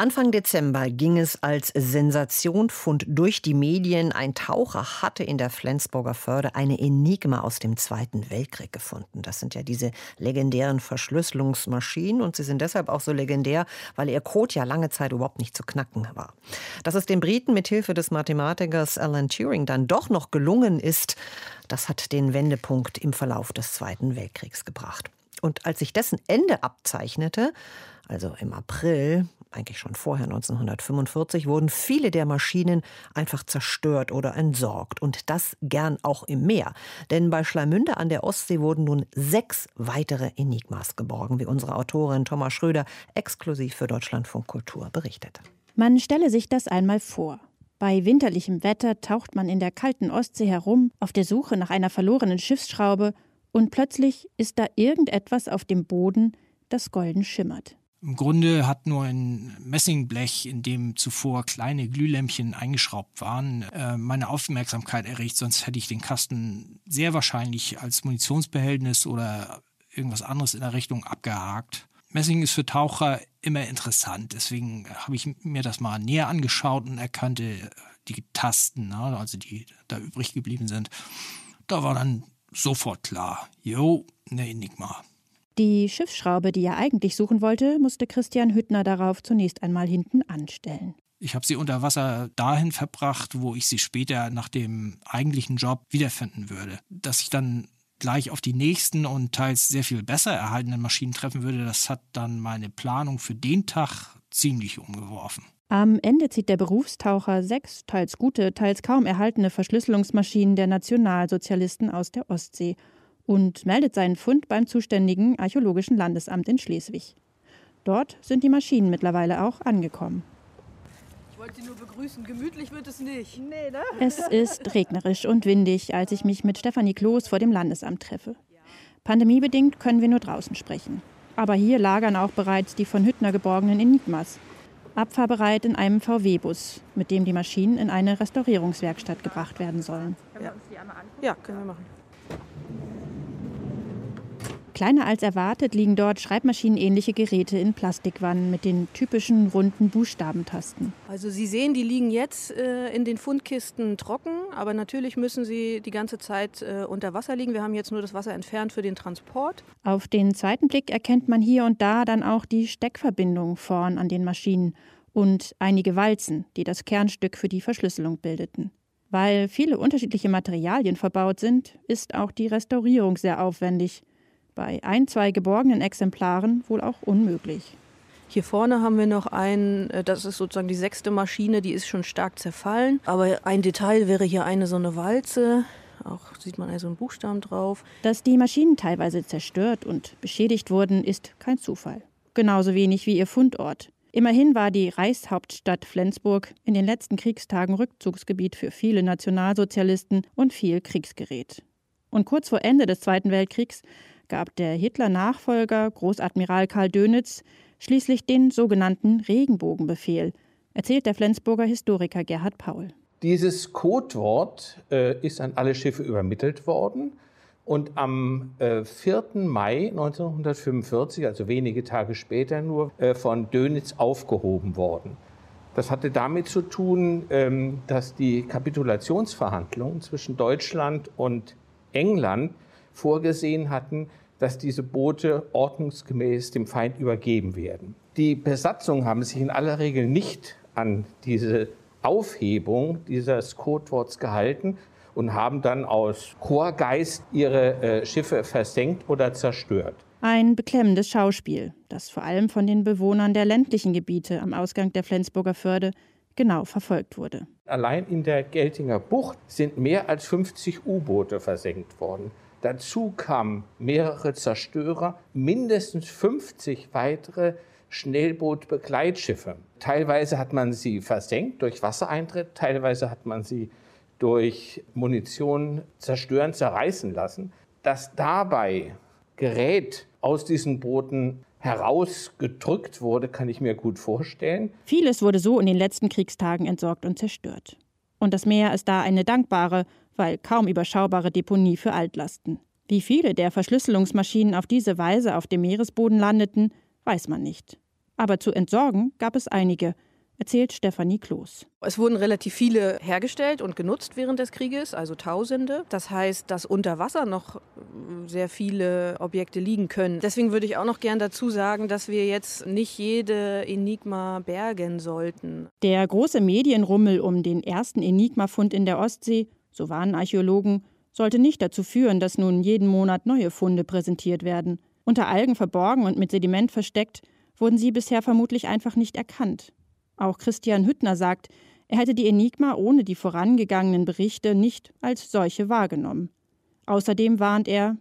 Anfang Dezember ging es als Sensationfund durch die Medien. Ein Taucher hatte in der Flensburger Förde eine Enigma aus dem Zweiten Weltkrieg gefunden. Das sind ja diese legendären Verschlüsselungsmaschinen und sie sind deshalb auch so legendär, weil ihr Code ja lange Zeit überhaupt nicht zu knacken war. Dass es den Briten mit Hilfe des Mathematikers Alan Turing dann doch noch gelungen ist, das hat den Wendepunkt im Verlauf des Zweiten Weltkriegs gebracht. Und als sich dessen Ende abzeichnete, also im April, eigentlich schon vorher 1945, wurden viele der Maschinen einfach zerstört oder entsorgt. Und das gern auch im Meer. Denn bei Schleimünde an der Ostsee wurden nun sechs weitere Enigmas geborgen, wie unsere Autorin Thomas Schröder exklusiv für Deutschlandfunk Kultur berichtete. Man stelle sich das einmal vor. Bei winterlichem Wetter taucht man in der kalten Ostsee herum, auf der Suche nach einer verlorenen Schiffsschraube, und plötzlich ist da irgendetwas auf dem Boden, das golden schimmert. Im Grunde hat nur ein Messingblech, in dem zuvor kleine Glühlämpchen eingeschraubt waren, äh, meine Aufmerksamkeit erregt. Sonst hätte ich den Kasten sehr wahrscheinlich als Munitionsbehältnis oder irgendwas anderes in der Richtung abgehakt. Messing ist für Taucher immer interessant. Deswegen habe ich mir das mal näher angeschaut und erkannte die Tasten, ne, also die da übrig geblieben sind. Da war dann sofort klar, jo, ne Enigma. Die Schiffsschraube, die er eigentlich suchen wollte, musste Christian Hüttner darauf zunächst einmal hinten anstellen. Ich habe sie unter Wasser dahin verbracht, wo ich sie später nach dem eigentlichen Job wiederfinden würde. Dass ich dann gleich auf die nächsten und teils sehr viel besser erhaltenen Maschinen treffen würde, das hat dann meine Planung für den Tag ziemlich umgeworfen. Am Ende zieht der Berufstaucher sechs teils gute, teils kaum erhaltene Verschlüsselungsmaschinen der Nationalsozialisten aus der Ostsee und meldet seinen Fund beim zuständigen Archäologischen Landesamt in Schleswig. Dort sind die Maschinen mittlerweile auch angekommen. Ich wollte Sie nur begrüßen. Gemütlich wird es nicht. Nee, ne? Es ist regnerisch und windig, als ich mich mit Stefanie Kloß vor dem Landesamt treffe. Pandemiebedingt können wir nur draußen sprechen. Aber hier lagern auch bereits die von Hüttner geborgenen Enigmas. Abfahrbereit in einem VW-Bus, mit dem die Maschinen in eine Restaurierungswerkstatt gebracht werden sollen. Ja, ja können wir machen. Kleiner als erwartet liegen dort schreibmaschinenähnliche Geräte in Plastikwannen mit den typischen runden Buchstabentasten. Also Sie sehen, die liegen jetzt äh, in den Fundkisten trocken, aber natürlich müssen sie die ganze Zeit äh, unter Wasser liegen. Wir haben jetzt nur das Wasser entfernt für den Transport. Auf den zweiten Blick erkennt man hier und da dann auch die Steckverbindung vorn an den Maschinen und einige Walzen, die das Kernstück für die Verschlüsselung bildeten. Weil viele unterschiedliche Materialien verbaut sind, ist auch die Restaurierung sehr aufwendig bei ein, zwei geborgenen Exemplaren wohl auch unmöglich. Hier vorne haben wir noch einen, äh, das ist sozusagen die sechste Maschine, die ist schon stark zerfallen. Aber ein Detail wäre hier eine so eine Walze. Auch sieht man also einen Buchstaben drauf. Dass die Maschinen teilweise zerstört und beschädigt wurden, ist kein Zufall. Genauso wenig wie ihr Fundort. Immerhin war die Reichshauptstadt Flensburg in den letzten Kriegstagen Rückzugsgebiet für viele Nationalsozialisten und viel Kriegsgerät. Und kurz vor Ende des Zweiten Weltkriegs gab der Hitler-Nachfolger Großadmiral Karl Dönitz schließlich den sogenannten Regenbogenbefehl, erzählt der Flensburger Historiker Gerhard Paul. Dieses Codewort äh, ist an alle Schiffe übermittelt worden und am äh, 4. Mai 1945, also wenige Tage später nur, äh, von Dönitz aufgehoben worden. Das hatte damit zu tun, ähm, dass die Kapitulationsverhandlungen zwischen Deutschland und England vorgesehen hatten, dass diese Boote ordnungsgemäß dem Feind übergeben werden. Die Besatzungen haben sich in aller Regel nicht an diese Aufhebung dieses Codeworts gehalten und haben dann aus Chorgeist ihre äh, Schiffe versenkt oder zerstört. Ein beklemmendes Schauspiel, das vor allem von den Bewohnern der ländlichen Gebiete am Ausgang der Flensburger Förde genau verfolgt wurde. Allein in der Geltinger Bucht sind mehr als 50 U-Boote versenkt worden. Dazu kamen mehrere Zerstörer, mindestens 50 weitere Schnellbootbegleitschiffe. Teilweise hat man sie versenkt durch Wassereintritt, teilweise hat man sie durch Munition zerstören, zerreißen lassen. Dass dabei Gerät aus diesen Booten herausgedrückt wurde, kann ich mir gut vorstellen. Vieles wurde so in den letzten Kriegstagen entsorgt und zerstört. Und das Meer ist da eine dankbare, weil kaum überschaubare Deponie für Altlasten. Wie viele der Verschlüsselungsmaschinen auf diese Weise auf dem Meeresboden landeten, weiß man nicht. Aber zu entsorgen gab es einige, erzählt Stefanie Kloß. Es wurden relativ viele hergestellt und genutzt während des Krieges, also Tausende. Das heißt, dass unter Wasser noch äh, sehr viele Objekte liegen können. Deswegen würde ich auch noch gern dazu sagen, dass wir jetzt nicht jede Enigma bergen sollten. Der große Medienrummel um den ersten Enigma-Fund in der Ostsee, so waren Archäologen, sollte nicht dazu führen, dass nun jeden Monat neue Funde präsentiert werden. Unter Algen verborgen und mit Sediment versteckt, wurden sie bisher vermutlich einfach nicht erkannt. Auch Christian Hüttner sagt, er hätte die Enigma ohne die vorangegangenen Berichte nicht als solche wahrgenommen. Außerdem warnt er,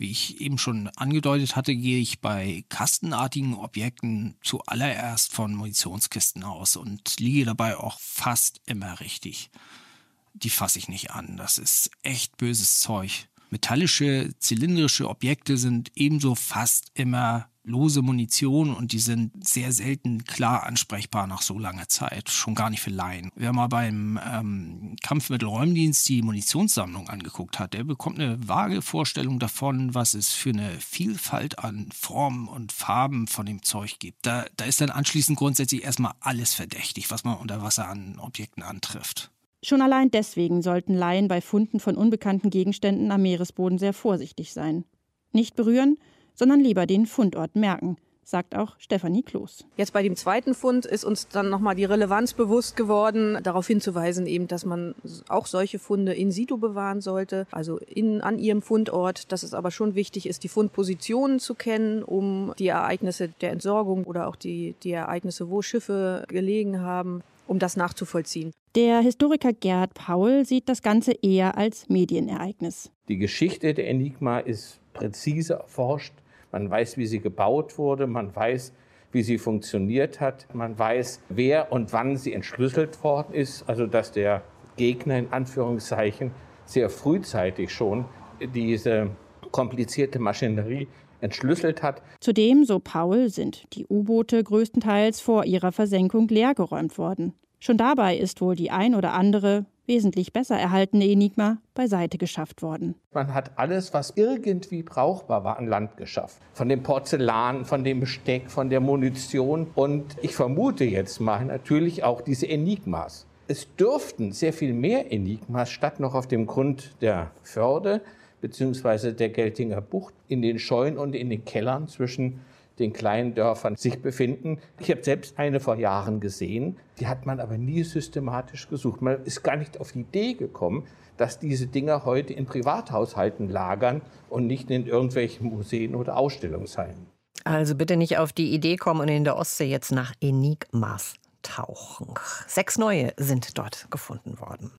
wie ich eben schon angedeutet hatte, gehe ich bei kastenartigen Objekten zuallererst von Munitionskisten aus und liege dabei auch fast immer richtig. Die fasse ich nicht an. Das ist echt böses Zeug. Metallische, zylindrische Objekte sind ebenso fast immer lose Munition und die sind sehr selten klar ansprechbar nach so langer Zeit, schon gar nicht für Laien. Wer mal beim ähm, Kampfmittelräumdienst die Munitionssammlung angeguckt hat, der bekommt eine vage Vorstellung davon, was es für eine Vielfalt an Formen und Farben von dem Zeug gibt. Da, da ist dann anschließend grundsätzlich erstmal alles verdächtig, was man unter Wasser an Objekten antrifft. Schon allein deswegen sollten Laien bei Funden von unbekannten Gegenständen am Meeresboden sehr vorsichtig sein. Nicht berühren, sondern lieber den Fundort merken, sagt auch Stefanie Kloß. Jetzt bei dem zweiten Fund ist uns dann nochmal die Relevanz bewusst geworden, darauf hinzuweisen eben, dass man auch solche Funde in situ bewahren sollte, also in, an ihrem Fundort, dass es aber schon wichtig ist, die Fundpositionen zu kennen, um die Ereignisse der Entsorgung oder auch die, die Ereignisse, wo Schiffe gelegen haben, um das nachzuvollziehen. Der Historiker Gerhard Paul sieht das Ganze eher als Medienereignis. Die Geschichte der Enigma ist präzise erforscht man weiß, wie sie gebaut wurde, man weiß, wie sie funktioniert hat, man weiß, wer und wann sie entschlüsselt worden ist, also dass der Gegner in Anführungszeichen sehr frühzeitig schon diese komplizierte Maschinerie entschlüsselt hat. Zudem, so Paul, sind die U-Boote größtenteils vor ihrer Versenkung leergeräumt worden. Schon dabei ist wohl die ein oder andere wesentlich besser erhaltene Enigma beiseite geschafft worden. Man hat alles, was irgendwie brauchbar war, an Land geschafft. Von dem Porzellan, von dem Besteck, von der Munition und ich vermute jetzt mal natürlich auch diese Enigmas. Es dürften sehr viel mehr Enigmas statt noch auf dem Grund der Förde bzw. der Geltinger Bucht in den Scheunen und in den Kellern zwischen den kleinen Dörfern sich befinden. Ich habe selbst eine vor Jahren gesehen, die hat man aber nie systematisch gesucht. Man ist gar nicht auf die Idee gekommen, dass diese Dinger heute in Privathaushalten lagern und nicht in irgendwelchen Museen oder Ausstellungshallen. Also bitte nicht auf die Idee kommen und in der Ostsee jetzt nach Enigmas tauchen. Sechs neue sind dort gefunden worden.